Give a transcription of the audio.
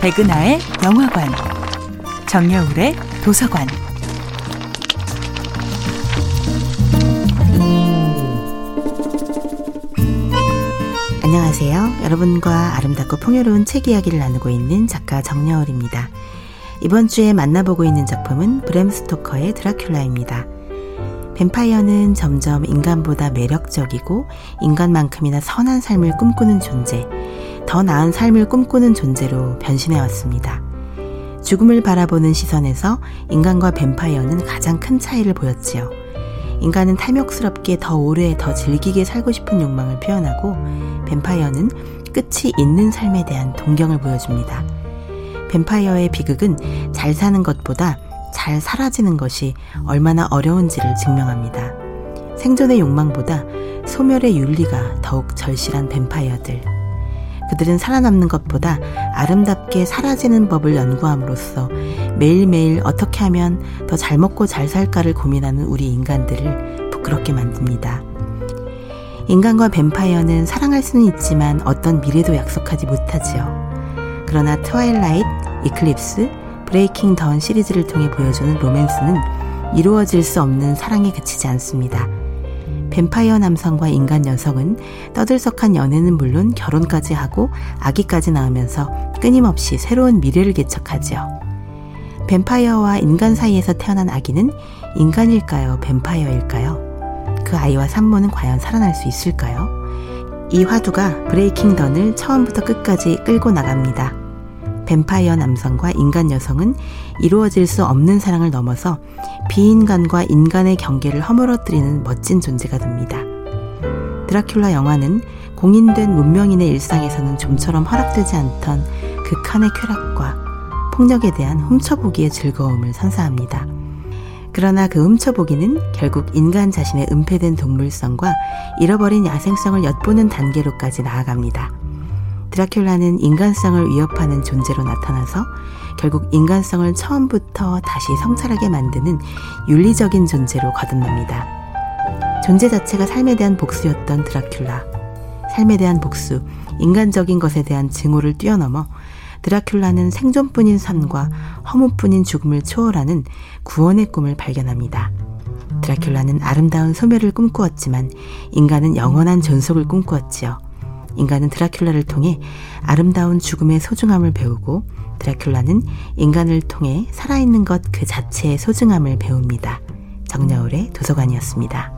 백은하의 영화관, 정여울의 도서관. 안녕하세요. 여러분과 아름답고 풍요로운 책 이야기를 나누고 있는 작가 정여울입니다. 이번 주에 만나보고 있는 작품은 브램 스토커의 드라큘라입니다. 뱀파이어는 점점 인간보다 매력적이고 인간만큼이나 선한 삶을 꿈꾸는 존재, 더 나은 삶을 꿈꾸는 존재로 변신해 왔습니다. 죽음을 바라보는 시선에서 인간과 뱀파이어는 가장 큰 차이를 보였지요. 인간은 탐욕스럽게 더 오래 더 즐기게 살고 싶은 욕망을 표현하고 뱀파이어는 끝이 있는 삶에 대한 동경을 보여줍니다. 뱀파이어의 비극은 잘 사는 것보다 잘 사라지는 것이 얼마나 어려운지를 증명합니다. 생존의 욕망보다 소멸의 윤리가 더욱 절실한 뱀파이어들. 그들은 살아남는 것보다 아름답게 사라지는 법을 연구함으로써 매일매일 어떻게 하면 더 잘 먹고 잘 살까를 고민하는 우리 인간들을 부끄럽게 만듭니다. 인간과 뱀파이어는 사랑할 수는 있지만 어떤 미래도 약속하지 못하지요. 그러나 Twilight, Eclipse, Breaking Dawn 시리즈를 통해 보여주는 로맨스는 이루어질 수 없는 사랑에 그치지 않습니다. 뱀파이어 남성과 인간 여성은 떠들썩한 연애는 물론 결혼까지 하고 아기까지 낳으면서 끊임없이 새로운 미래를 개척하지요. 뱀파이어와 인간 사이에서 태어난 아기는 인간일까요? 뱀파이어일까요? 그 아이와 산모는 과연 살아날 수 있을까요? 이 화두가 브레이킹 던을 처음부터 끝까지 끌고 나갑니다. 뱀파이어 남성과 인간 여성은 이루어질 수 없는 사랑을 넘어서 비인간과 인간의 경계를 허물어뜨리는 멋진 존재가 됩니다. 드라큘라 영화는 공인된 문명인의 일상에서는 좀처럼 허락되지 않던 극한의 쾌락과 폭력에 대한 훔쳐보기의 즐거움을 선사합니다. 그러나 그 훔쳐보기는 결국 인간 자신의 은폐된 동물성과 잃어버린 야생성을 엿보는 단계로까지 나아갑니다. 드라큘라는 인간성을 위협하는 존재로 나타나서 결국 인간성을 처음부터 다시 성찰하게 만드는 윤리적인 존재로 거듭납니다. 존재 자체가 삶에 대한 복수였던 드라큘라. 삶에 대한 복수, 인간적인 것에 대한 증오를 뛰어넘어 드라큘라는 생존뿐인 삶과 허무뿐인 죽음을 초월하는 구원의 꿈을 발견합니다. 드라큘라는 아름다운 소멸을 꿈꾸었지만 인간은 영원한 존속을 꿈꾸었지요. 인간은 드라큘라를 통해 아름다운 죽음의 소중함을 배우고 드라큘라는 인간을 통해 살아있는 것 그 자체의 소중함을 배웁니다. 정여울의 도서관이었습니다.